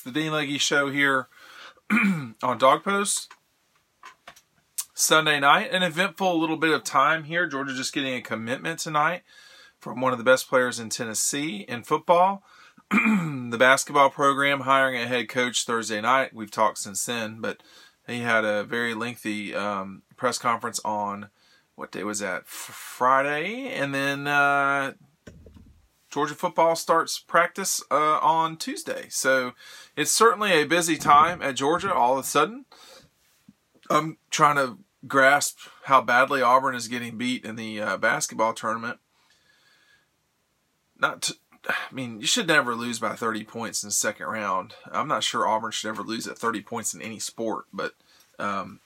the Dean Legge show here on Dawg Post. Sunday night, an eventful little bit of time here. Georgia just getting a commitment tonight from one of the best players in Tennessee in football. the basketball program hiring a head coach Thursday night. We've talked since then, but he had a very lengthy um, press conference on what day was that? Friday, and then uh, Georgia football starts practice uh, on Tuesday. So it's certainly a busy time at Georgia all of a sudden. I'm trying to grasp how badly Auburn is getting beat in the uh, basketball tournament. Not to, I mean, you should never lose by 30 points in the second round. I'm not sure Auburn should ever lose at 30 points in any sport, but um,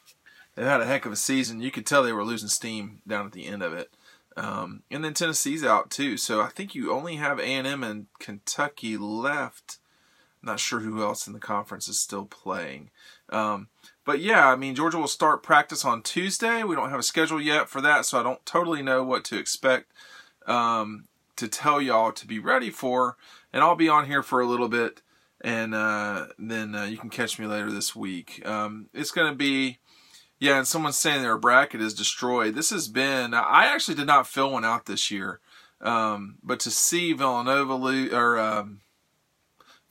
they had a heck of a season. You could tell they were losing steam down at the end of it. Um, and then Tennessee's out too, so I think you only have A&M and Kentucky left. not sure who else in the conference is still playing. Um, but yeah, I mean Georgia will start practice on Tuesday. We don't have a schedule yet for that, so I don't totally know what to expect um, to tell y'all to be ready for. And I'll be on here for a little bit, and uh, then uh, you can catch me later this week. Um, it's going to be yeah, and someone's saying their bracket is destroyed. This has been. I actually did not fill one out this year, um, but to see Villanova lose or um,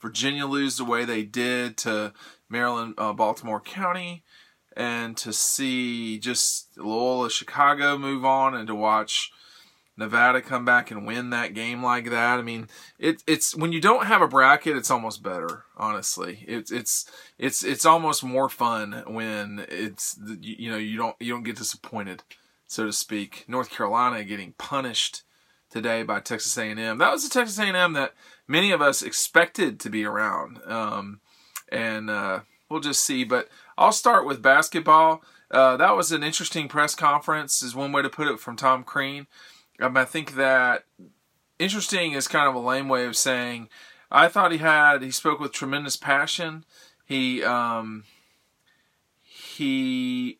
Virginia lose the way they did to Maryland, uh, Baltimore County, and to see just Loyola Chicago move on, and to watch Nevada come back and win that game like that. I mean, it, it's when you don't have a bracket, it's almost better. Honestly, it's it's it's it's almost more fun when it's you know you don't you don't get disappointed, so to speak. North Carolina getting punished today by Texas A&M. That was a Texas A&M that many of us expected to be around, um, and uh, we'll just see. But I'll start with basketball. Uh, that was an interesting press conference, is one way to put it, from Tom Crean. Um, I think that interesting is kind of a lame way of saying. I thought he had he spoke with tremendous passion. He um, he.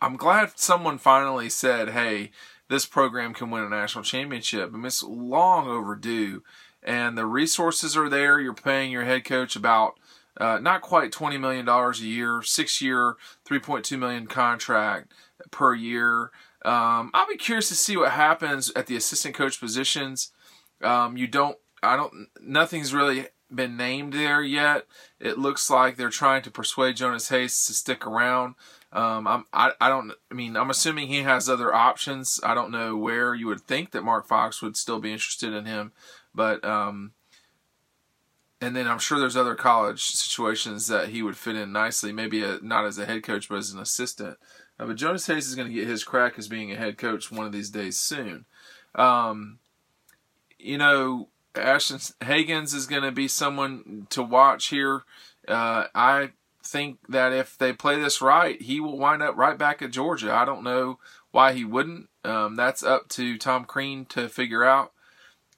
I'm glad someone finally said, "Hey, this program can win a national championship." Mean, it's long overdue, and the resources are there. You're paying your head coach about uh, not quite twenty million dollars a year, six year, three point two million contract per year. Um, I'll be curious to see what happens at the assistant coach positions. Um, you don't, I don't, nothing's really been named there yet. It looks like they're trying to persuade Jonas Hayes to stick around. Um, I'm, I, I don't, I mean, I'm assuming he has other options. I don't know where you would think that Mark Fox would still be interested in him, but, um, and then I'm sure there's other college situations that he would fit in nicely. Maybe a, not as a head coach, but as an assistant. Uh, but Jonas Hayes is going to get his crack as being a head coach one of these days soon. Um, you know, Ashton Hagans is going to be someone to watch here. Uh, I think that if they play this right, he will wind up right back at Georgia. I don't know why he wouldn't. Um, that's up to Tom Crean to figure out.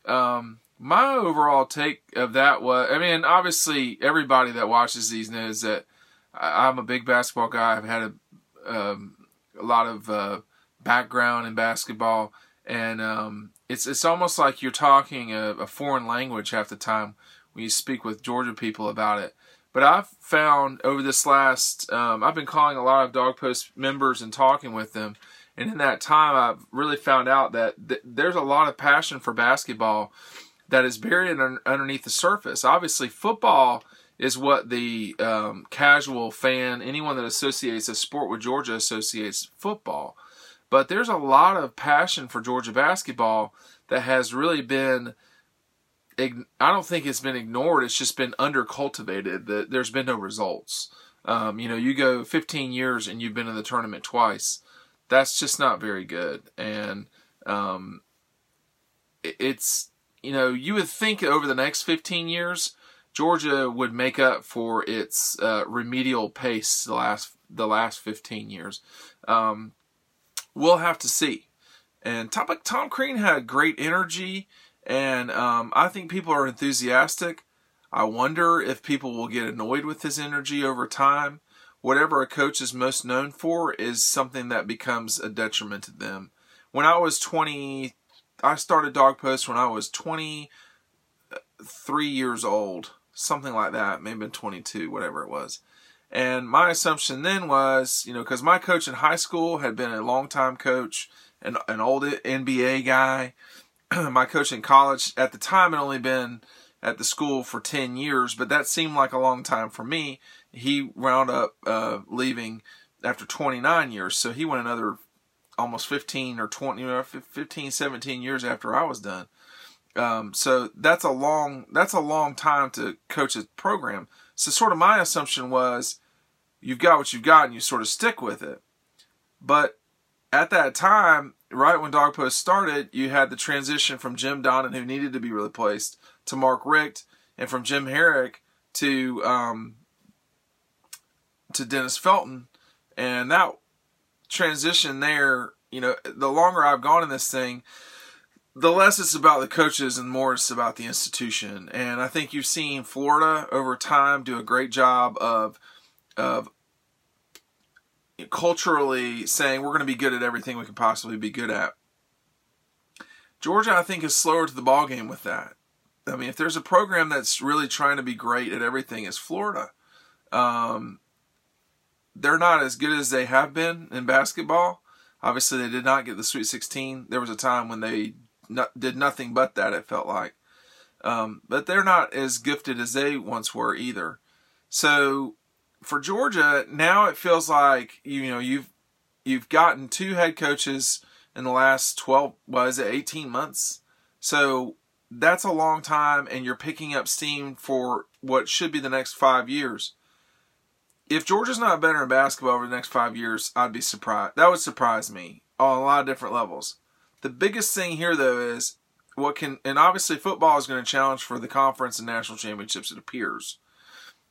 Um, my overall take of that was, I mean, obviously everybody that watches these knows that I'm a big basketball guy. I've had a um, a lot of uh, background in basketball, and um, it's it's almost like you're talking a, a, foreign language half the time when you speak with Georgia people about it. But I've found over this last, um, I've been calling a lot of Dawg Post members and talking with them, and in that time, I've really found out that th- there's a lot of passion for basketball that is buried un- underneath the surface. Obviously, football is what the um, casual fan, anyone that associates a sport with Georgia, associates football. But there's a lot of passion for Georgia basketball that has really been. I don't think it's been ignored. It's just been undercultivated. That there's been no results. Um, you know, you go 15 years and you've been in the tournament twice. That's just not very good. And um, it's you know you would think over the next 15 years Georgia would make up for its uh, remedial pace the last the last 15 years. Um, we'll have to see. And Tom, Tom Crean had great energy, and um, I think people are enthusiastic. I wonder if people will get annoyed with his energy over time. Whatever a coach is most known for is something that becomes a detriment to them. When I was 20, I started Dawg Post when I was 23 years old something like that, maybe been 22, whatever it was. And my assumption then was, you know, because my coach in high school had been a longtime coach, an, an old NBA guy. my coach in college at the time had only been at the school for 10 years, but that seemed like a long time for me. He wound up uh, leaving after 29 years, so he went another almost 15 or 20, you know, 15, 17 years after I was done. Um, so that's a long that's a long time to coach a program. So sort of my assumption was you've got what you've got and you sort of stick with it. But at that time, right when Dawg Post started, you had the transition from Jim Donnan, who needed to be replaced, to Mark Richt, and from Jim Herrick to um, to Dennis Felton, and that transition there, you know, the longer I've gone in this thing, the less it's about the coaches and more it's about the institution. And I think you've seen Florida over time do a great job of of culturally saying we're going to be good at everything we can possibly be good at. Georgia, I think, is slower to the ball game with that. I mean, if there's a program that's really trying to be great at everything, it's Florida. Um, they're not as good as they have been in basketball. Obviously, they did not get the Sweet 16. There was a time when they not, did nothing but that. It felt like, um, but they're not as gifted as they once were either. So for Georgia, now it feels like you know you've you've gotten two head coaches in the last 12 was it 18 months. So that's a long time and you're picking up steam for what should be the next 5 years if Georgia's not better in basketball over the next five years, I'd be surprised. That would surprise me on a lot of different levels. The biggest thing here, though, is what can, and obviously football is going to challenge for the conference and national championships. It appears,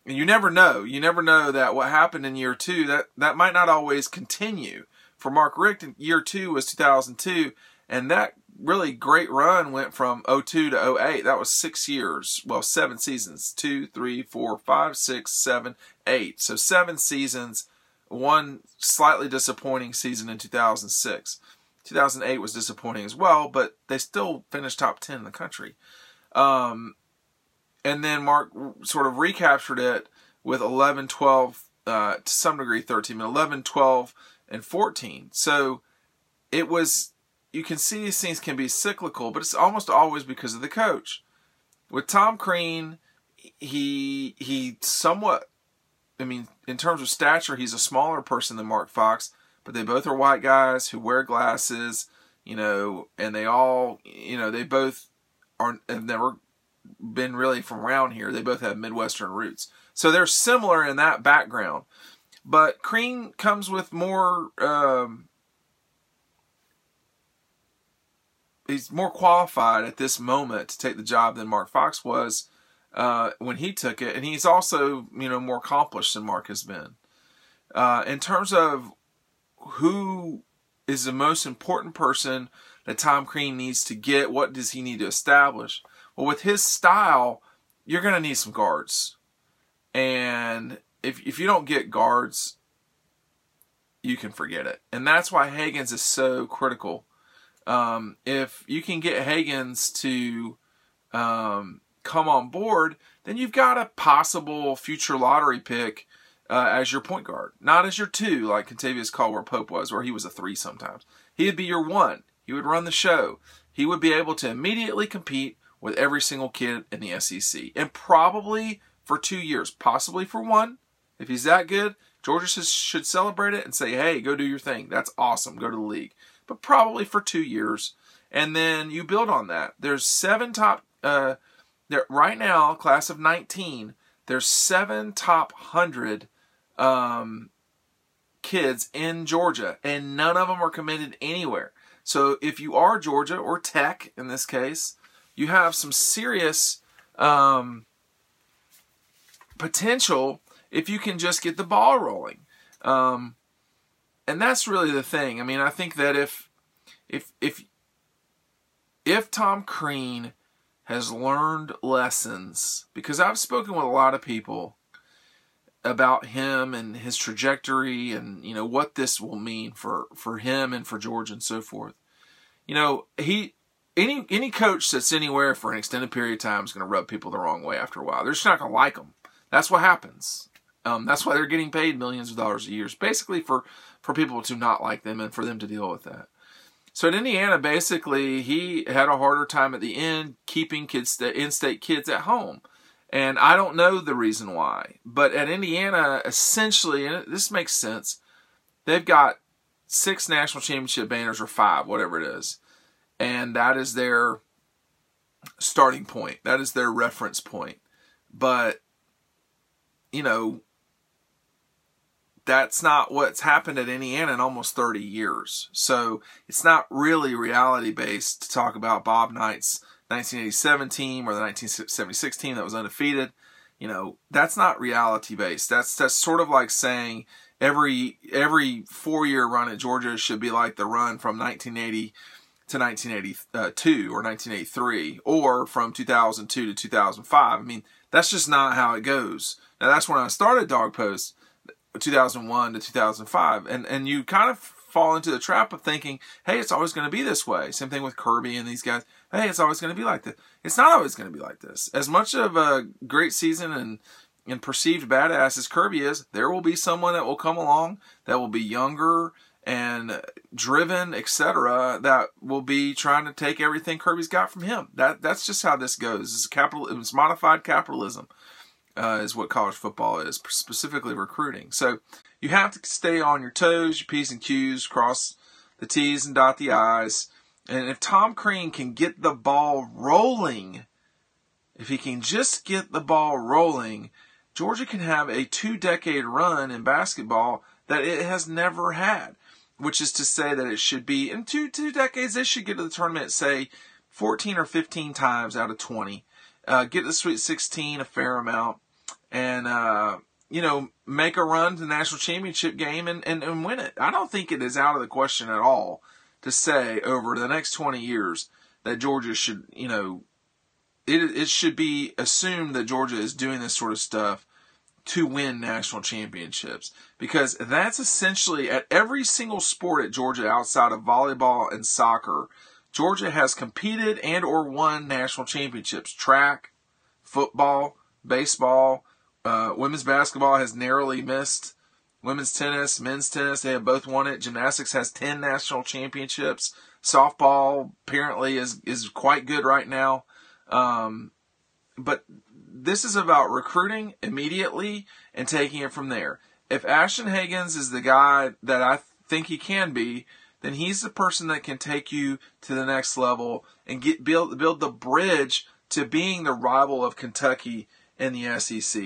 and you never know. You never know that what happened in year two that that might not always continue. For Mark Richt, year two was 2002, and that really great run went from 02 to 08. That was six years. Well, seven seasons. Two, three, four, five, six, seven, eight. So seven seasons. One slightly disappointing season in 2006. 2008 was disappointing as well, but they still finished top 10 in the country. Um, and then Mark sort of recaptured it with 11, 12, uh, to some degree 13, but 11, 12, and 14. So it was you can see these things can be cyclical, but it's almost always because of the coach. With Tom Crean, he he somewhat I mean, in terms of stature, he's a smaller person than Mark Fox, but they both are white guys who wear glasses, you know, and they all, you know, they both are have never been really from around here. They both have Midwestern roots. So they're similar in that background. But Crean comes with more um, he's more qualified at this moment to take the job than Mark Fox was uh, when he took it, and he's also you know more accomplished than Mark has been. Uh, in terms of who is the most important person that Tom Crean needs to get, what does he need to establish? Well, with his style, you're going to need some guards, and if if you don't get guards, you can forget it. And that's why Hagans is so critical um, if you can get Hagans to um, come on board, then you've got a possible future lottery pick uh, as your point guard, not as your two, like Kentavious Caldwell Pope was, where he was a three sometimes. He would be your one. He would run the show. He would be able to immediately compete with every single kid in the SEC, and probably for two years, possibly for one. If he's that good, Georgia should celebrate it and say, "Hey, go do your thing. That's awesome. Go to the league." but probably for two years. And then you build on that. There's seven top, uh, there, right now, class of 19, there's seven top 100 um, kids in Georgia, and none of them are committed anywhere. So if you are Georgia or Tech in this case, you have some serious um, potential if you can just get the ball rolling. Um, and that's really the thing. I mean, I think that if if if if Tom Crean has learned lessons, because I've spoken with a lot of people about him and his trajectory and you know what this will mean for for him and for George and so forth. You know, he any any coach that's anywhere for an extended period of time is going to rub people the wrong way after a while. They're just not going to like them. That's what happens. Um, that's why they're getting paid millions of dollars a year, basically for for people to not like them and for them to deal with that. So at Indiana, basically, he had a harder time at the end keeping kids, in-state kids at home. And I don't know the reason why. But at Indiana, essentially, and this makes sense, they've got six national championship banners or five, whatever it is. And that is their starting point. That is their reference point. But, you know, that's not what's happened at Indiana in almost 30 years. So it's not really reality based to talk about Bob Knight's 1987 team or the 1976 team that was undefeated. You know, that's not reality based. That's that's sort of like saying every every four year run at Georgia should be like the run from 1980 to 1982 uh, or 1983 or from 2002 to 2005. I mean, that's just not how it goes. Now that's when I started Dawg Post 2001 to 2005 and and you kind of fall into the trap of thinking hey it's always going to be this way same thing with kirby and these guys hey it's always going to be like this it's not always going to be like this as much of a great season and and perceived badass as kirby is there will be someone that will come along that will be younger and driven etc that will be trying to take everything kirby's got from him that that's just how this goes it's capital it's modified capitalism uh, is what college football is, specifically recruiting. So you have to stay on your toes, your P's and Q's, cross the T's and dot the I's. And if Tom Crean can get the ball rolling, if he can just get the ball rolling, Georgia can have a two decade run in basketball that it has never had. Which is to say that it should be in two two decades they should get to the tournament say 14 or 15 times out of 20. Uh, get to the Sweet 16 a fair amount and uh, you know make a run to the national championship game and, and, and win it. I don't think it is out of the question at all to say over the next 20 years that Georgia should you know it it should be assumed that Georgia is doing this sort of stuff to win national championships because that's essentially at every single sport at Georgia outside of volleyball and soccer Georgia has competed and or won national championships track football baseball uh, women's basketball has narrowly missed. Women's tennis, men's tennis, they have both won it. Gymnastics has 10 national championships. Softball apparently is, is quite good right now. Um, but this is about recruiting immediately and taking it from there. If Ashton Hagans is the guy that I think he can be, then he's the person that can take you to the next level and get build build the bridge to being the rival of Kentucky in the SEC.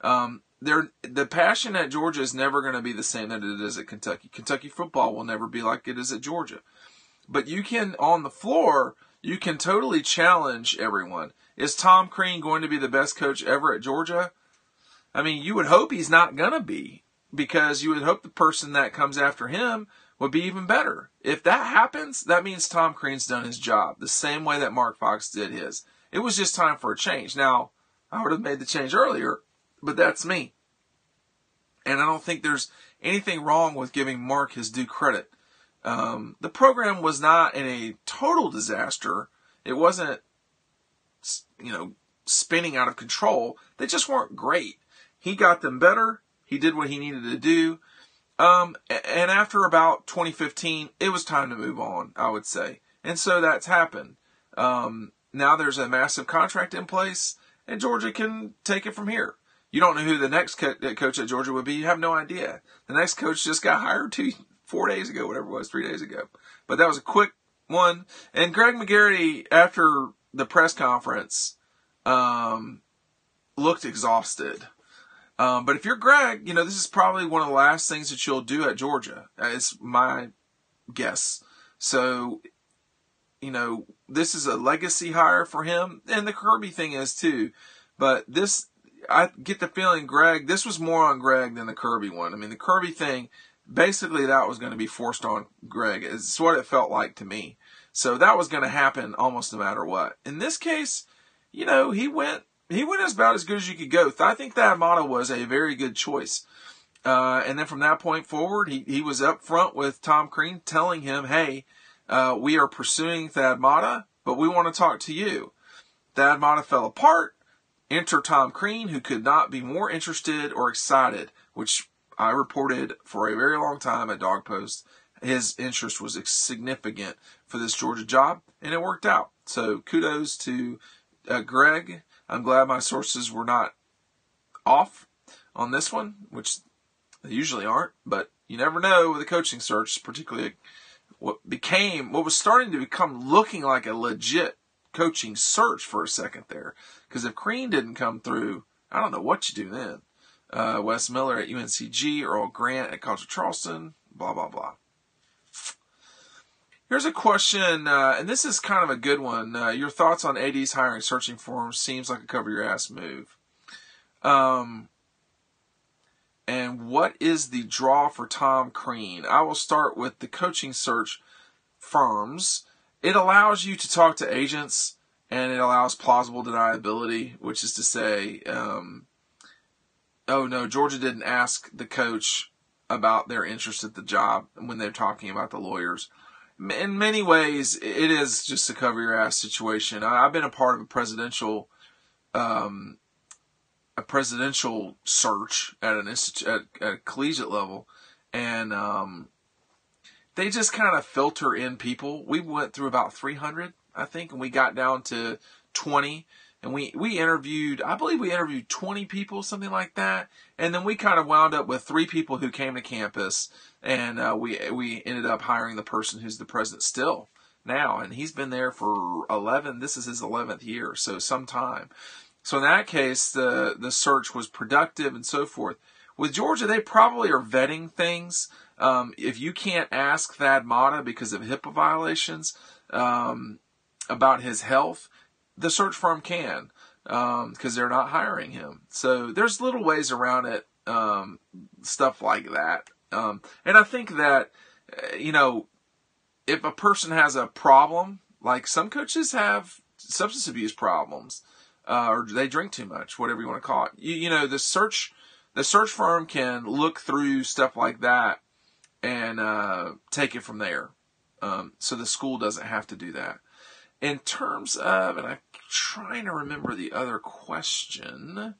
Um, the passion at Georgia is never going to be the same that it is at Kentucky. Kentucky football will never be like it is at Georgia. But you can, on the floor, you can totally challenge everyone. Is Tom Crean going to be the best coach ever at Georgia? I mean, you would hope he's not going to be because you would hope the person that comes after him would be even better. If that happens, that means Tom Crean's done his job the same way that Mark Fox did his. It was just time for a change. Now, I would have made the change earlier, but that's me. And I don't think there's anything wrong with giving Mark his due credit. Um, the program was not in a total disaster. It wasn't, you know, spinning out of control. They just weren't great. He got them better. He did what he needed to do. Um, and after about 2015, it was time to move on, I would say. And so that's happened. Um, now there's a massive contract in place, and Georgia can take it from here. You don't know who the next co- uh, coach at Georgia would be. You have no idea. The next coach just got hired two, four days ago, whatever it was, three days ago. But that was a quick one. And Greg McGarity, after the press conference, um, looked exhausted. Um, but if you're Greg, you know, this is probably one of the last things that you'll do at Georgia. It's my guess. So, you know, this is a legacy hire for him. And the Kirby thing is too. But this, I get the feeling Greg, this was more on Greg than the Kirby one. I mean, the Kirby thing, basically that was going to be forced on Greg. It's what it felt like to me. So that was going to happen almost no matter what. In this case, you know, he went, he went as about as good as you could go. I think Thad Matta was a very good choice. Uh, and then from that point forward, he, he was up front with Tom Crean telling him, hey, uh, we are pursuing Thad Matta. but we want to talk to you. Thad Matta fell apart. Enter Tom Crean, who could not be more interested or excited, which I reported for a very long time at Dawg Post. His interest was significant for this Georgia job, and it worked out. So kudos to uh, Greg. I'm glad my sources were not off on this one, which they usually aren't, but you never know with a coaching search, particularly what became, what was starting to become looking like a legit coaching search for a second there. Because if Crean didn't come through, I don't know what you do then. Uh, Wes Miller at UNCG, Earl Grant at College of Charleston, blah, blah, blah. Here's a question, uh, and this is kind of a good one. Uh, your thoughts on AD's hiring searching forms seems like a cover your ass move. Um, and what is the draw for Tom Crean? I will start with the coaching search firms it allows you to talk to agents and it allows plausible deniability, which is to say, um, oh no, Georgia didn't ask the coach about their interest at the job when they're talking about the lawyers. In many ways, it is just a cover your ass situation. I've been a part of a presidential, um, a presidential search at an institute at, at a collegiate level, and um, they just kind of filter in people. We went through about 300, I think, and we got down to 20. And we, we interviewed, I believe we interviewed 20 people, something like that. And then we kind of wound up with three people who came to campus. And uh, we, we ended up hiring the person who's the president still now. And he's been there for 11, this is his 11th year, so some time. So in that case, the, the search was productive and so forth. With Georgia, they probably are vetting things. Um, if you can't ask Thad Matta because of HIPAA violations um, about his health, the search firm can because um, they're not hiring him. So there's little ways around it, um, stuff like that. Um, and I think that, uh, you know, if a person has a problem, like some coaches have substance abuse problems, uh, or they drink too much, whatever you want to call it. You, you know, the search, the search firm can look through stuff like that and uh, take it from there. Um, so the school doesn't have to do that. In terms of, and I'm trying to remember the other question.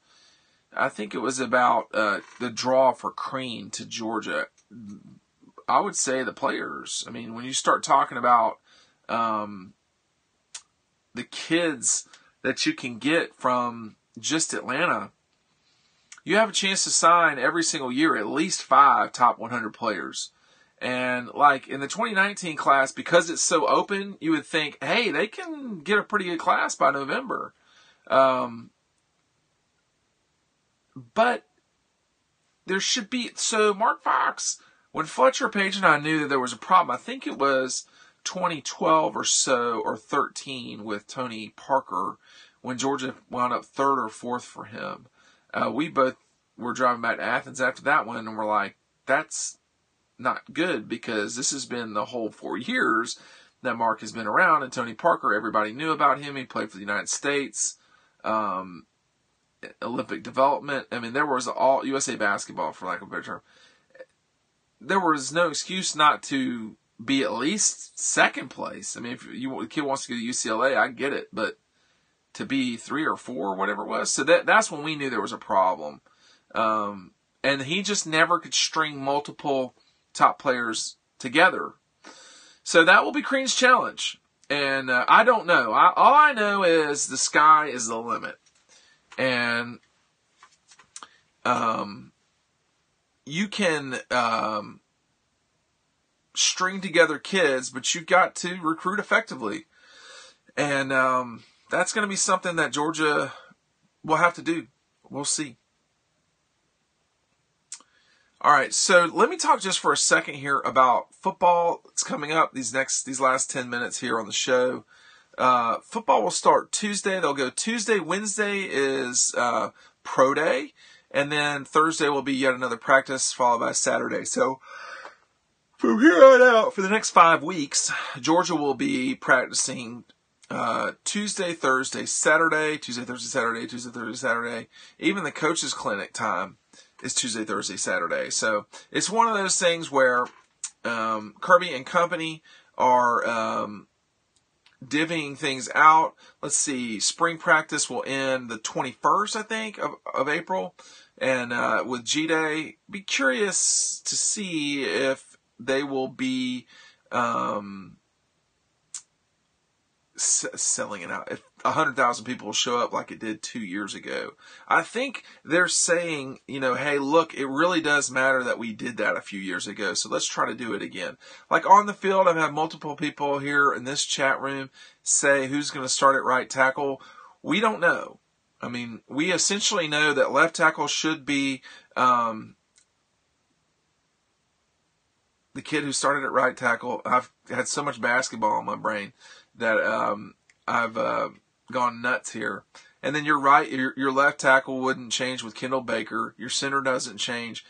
I think it was about uh, the draw for Crean to Georgia. I would say the players. I mean, when you start talking about um, the kids that you can get from just Atlanta, you have a chance to sign every single year at least five top 100 players. And like in the 2019 class, because it's so open, you would think, hey, they can get a pretty good class by November. Um, but there should be, so Mark Fox, when Fletcher Page and I knew that there was a problem, I think it was 2012 or so, or 13 with Tony Parker, when Georgia wound up third or fourth for him uh, we both were driving back to Athens after that one, and we're like, that's not good because this has been the whole four years that Mark has been around, and Tony Parker, everybody knew about him. He played for the United States, um, Olympic development. I mean, there was all USA basketball, for lack of a better term. There was no excuse not to be at least second place. I mean, if you the kid wants to go to UCLA, I get it, but to be three or four or whatever it was. So that that's when we knew there was a problem. Um, and he just never could string multiple top players together. So that will be Crean's challenge. And uh, I don't know. I, all I know is the sky is the limit. And um, you can um, string together kids, but you've got to recruit effectively. And um, that's going to be something that Georgia will have to do. We'll see. All right, so let me talk just for a second here about football. It's coming up these next these last ten minutes here on the show. Uh, football will start Tuesday. They'll go Tuesday. Wednesday is uh, pro day, and then Thursday will be yet another practice, followed by Saturday. So from here on out, for the next five weeks, Georgia will be practicing uh, Tuesday, Thursday, Saturday, Tuesday, Thursday, Saturday, Tuesday, Thursday, Saturday. Even the coaches' clinic time is Tuesday, Thursday, Saturday. So it's one of those things where um, Kirby and company are um, divvying things out. Let's see, spring practice will end the 21st, I think, of, of April. And uh, with G Day, be curious to see if they will be um, s- selling it out. If hundred thousand people will show up like it did two years ago, I think they're saying, you know, hey, look, it really does matter that we did that a few years ago, so let's try to do it again. Like on the field, I've had multiple people here in this chat room say who's going to start at right tackle. We don't know. I mean, we essentially know that left tackle should be um, the kid who started at right tackle. I've had so much basketball in my brain that um, I've uh, gone nuts here. And then your right, your, your left tackle wouldn't change with Kendall Baker. Your center doesn't change.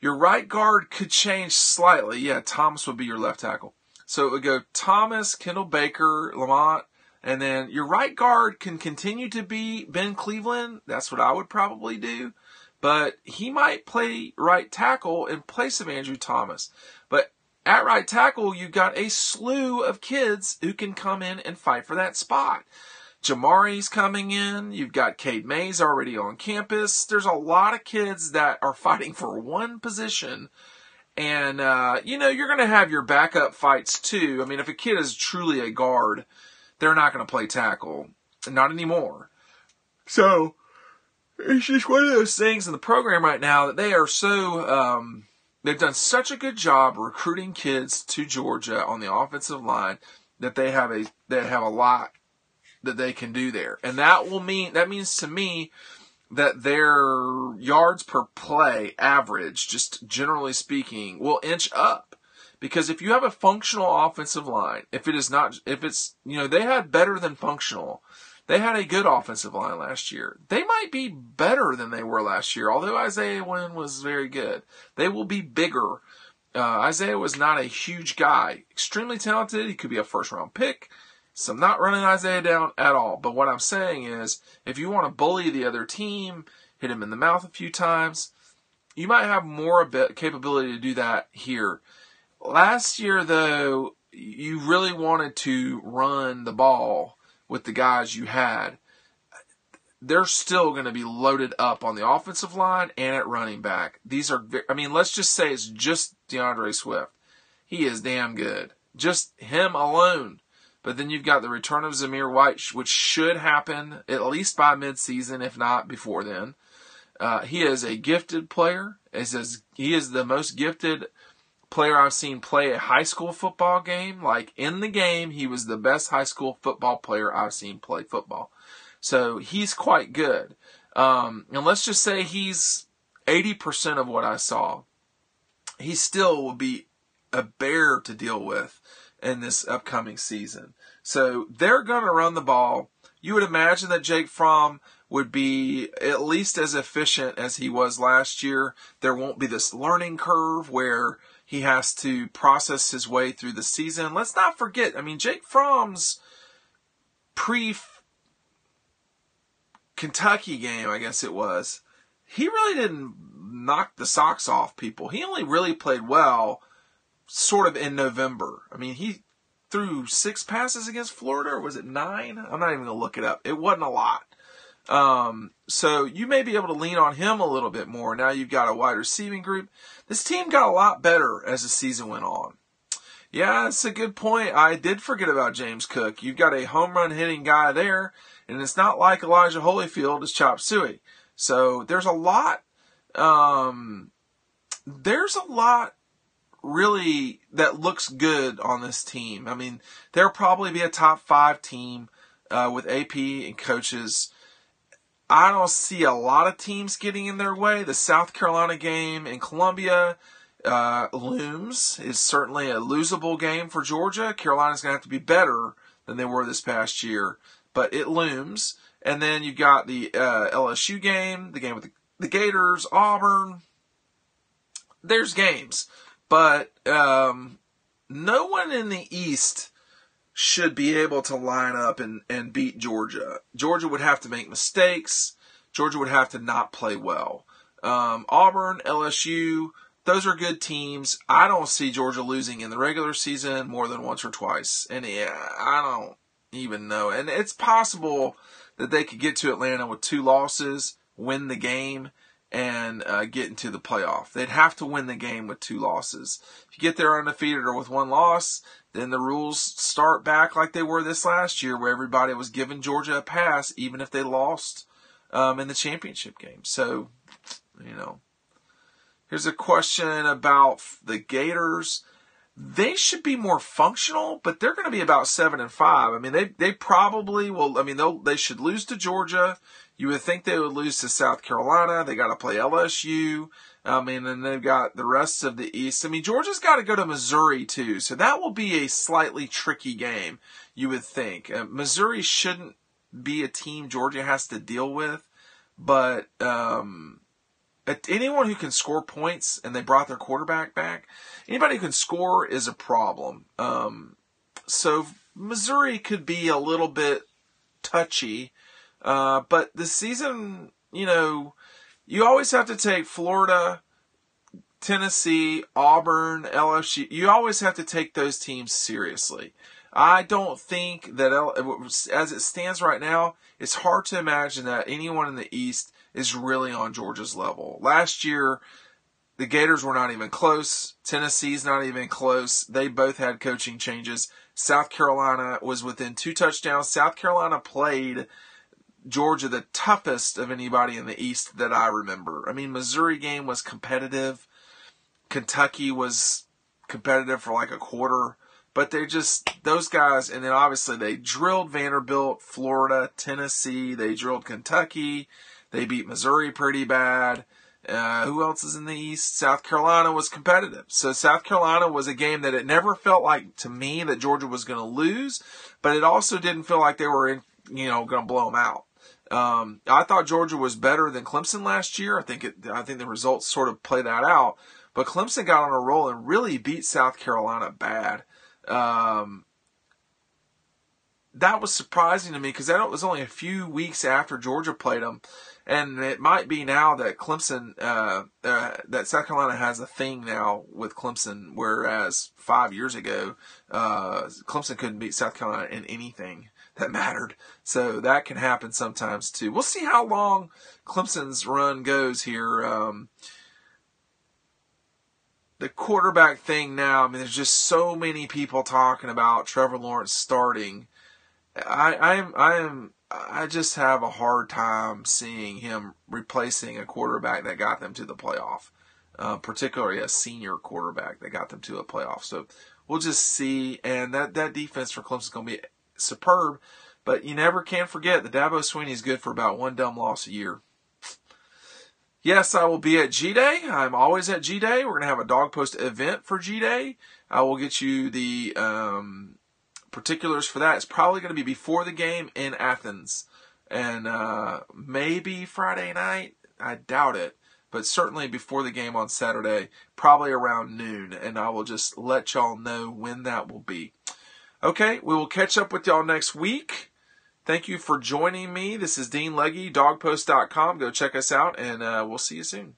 Your right guard could change slightly. Yeah, Thomas would be your left tackle. So it would go Thomas, Kendall Baker, Lamont, and then your right guard can continue to be Ben Cleveland. That's what I would probably do. But he might play right tackle in place of Andrew Thomas. But at right tackle, you've got a slew of kids who can come in and fight for that spot. Jamaree's coming in. You've got Cade Mays already on campus. There's a lot of kids that are fighting for one position. And, uh, you know, you're going to have your backup fights too. I mean, if a kid is truly a guard, they're not going to play tackle. Not anymore. So, it's just one of those things in the program right now that they are so, um, they've done such a good job recruiting kids to Georgia on the offensive line that they have a, they have a lot that they can do there. And that will mean, that means to me that their yards per play average, just generally speaking, will inch up. Because if you have a functional offensive line, if it is not, if it's, you know, they had better than functional. They had a good offensive line last year. They might be better than they were last year, although Isaiah Wynn was very good. They will be bigger. Uh, Isaiah was not a huge guy. Extremely talented. He could be a first round pick. So I'm not running Isaiah down at all. But what I'm saying is, if you want to bully the other team, hit him in the mouth a few times, you might have more capability to do that here. Last year, though, you really wanted to run the ball with the guys you had. They're still going to be loaded up on the offensive line and at running back. These are, I mean, let's just say it's just D'Andre Swift. He is damn good. Just him alone but then you've got the return of Zamir White, which should happen at least by midseason, if not before then. Uh, he is a gifted player. As he is the most gifted player I've seen play a high school football game. Like in the game, he was the best high school football player I've seen play football. So he's quite good. Um, and let's just say he's 80% of what I saw. He still will be a bear to deal with in this upcoming season. So they're going to run the ball. You would imagine that Jake Fromm would be at least as efficient as he was last year. There won't be this learning curve where he has to process his way through the season. Let's not forget, I mean, Jake Fromm's pre Kentucky game, I guess it was, he really didn't knock the socks off people. He only really played well sort of in November. I mean, he threw six passes against Florida, or was it nine? I'm not even going to look it up. It wasn't a lot. Um, so you may be able to lean on him a little bit more. Now you've got a wide receiving group. This team got a lot better as the season went on. Yeah, that's a good point. I did forget about James Cook. You've got a home run hitting guy there, and it's not like Elijah Holyfield is chop suey. So there's a lot, um, there's a lot really that looks good on this team. I mean, there'll probably be a top five team uh, with AP and coaches. I don't see a lot of teams getting in their way. The South Carolina game in Columbia uh, looms is certainly a losable game for Georgia. Carolina's going to have to be better than they were this past year, but it looms. And then you've got the uh, LSU game, the game with the, the Gators, Auburn. There's games. But um, no one in the East should be able to line up and, and beat Georgia. Georgia would have to make mistakes. Georgia would have to not play well. Um, Auburn, LSU, those are good teams. I don't see Georgia losing in the regular season more than once or twice. And yeah, I don't, even know. And it's possible that they could get to Atlanta with two losses, win the game, and uh, get into the playoff. They'd have to win the game with two losses. If you get there undefeated or with one loss, then the rules start back like they were this last year, where everybody was giving Georgia a pass, even if they lost um, in the championship game. So, you know, here's a question about the Gators. They should be more functional, but they're going to be about seven and five. I mean, they they probably will. I mean, they they should lose to Georgia. You would think they would lose to South Carolina. They got to play LSU. I mean, and they've got the rest of the East. I mean, Georgia's got to go to Missouri too, so that will be a slightly tricky game. You would think uh, Missouri shouldn't be a team Georgia has to deal with, but um, anyone who can score points and they brought their quarterback back, anybody who can score is a problem. Um, so Missouri could be a little bit touchy, uh, but the season, you know, you always have to take Florida, Tennessee, Auburn, LSU. You always have to take those teams seriously. I don't think that, as it stands right now, it's hard to imagine that anyone in the East is really on Georgia's level. Last year, the Gators were not even close. Tennessee's not even close. They both had coaching changes. South Carolina was within two touchdowns. South Carolina played Georgia the toughest of anybody in the East that I remember. I mean, Missouri game was competitive. Kentucky was competitive for like a quarter. But they just, those guys, and then obviously they drilled Vanderbilt, Florida, Tennessee, they drilled Kentucky, they beat Missouri pretty bad. Uh, who else is in the East? South Carolina was competitive. So South Carolina was a game that it never felt like to me that Georgia was going to lose, but it also didn't feel like they were in, you know, going to blow them out. Um, I thought Georgia was better than Clemson last year. I think it, I think the results sort of play that out. But Clemson got on a roll and really beat South Carolina bad. Um, that was surprising to me because that was only a few weeks after Georgia played them, and it might be now that Clemson, uh, uh, that South Carolina has a thing now with Clemson, whereas five years ago, uh, Clemson couldn't beat South Carolina in anything that mattered. So that can happen sometimes too. We'll see how long Clemson's run goes here. Um, the quarterback thing now, I mean, there's just so many people talking about Trevor Lawrence starting. I, I am, I am, I just have a hard time seeing him replacing a quarterback that got them to the playoff, uh, particularly a senior quarterback that got them to a playoff. So we'll just see. And that, that defense for Clemson is going to be superb. But you never can forget that Dabo Swinney is good for about one dumb loss a year. Yes, I will be at G Day. I'm always at G Day. We're going to have a dawg post event for G Day. I will get you the um, particulars for that. It's probably going to be before the game in Athens. And uh, maybe Friday night. I doubt it. But certainly before the game on Saturday, probably around noon. And I will just let y'all know when that will be. Okay, we will catch up with y'all next week. Thank you for joining me. This is Dean Legge, dawgpost.com. Go check us out, and uh, we'll see you soon.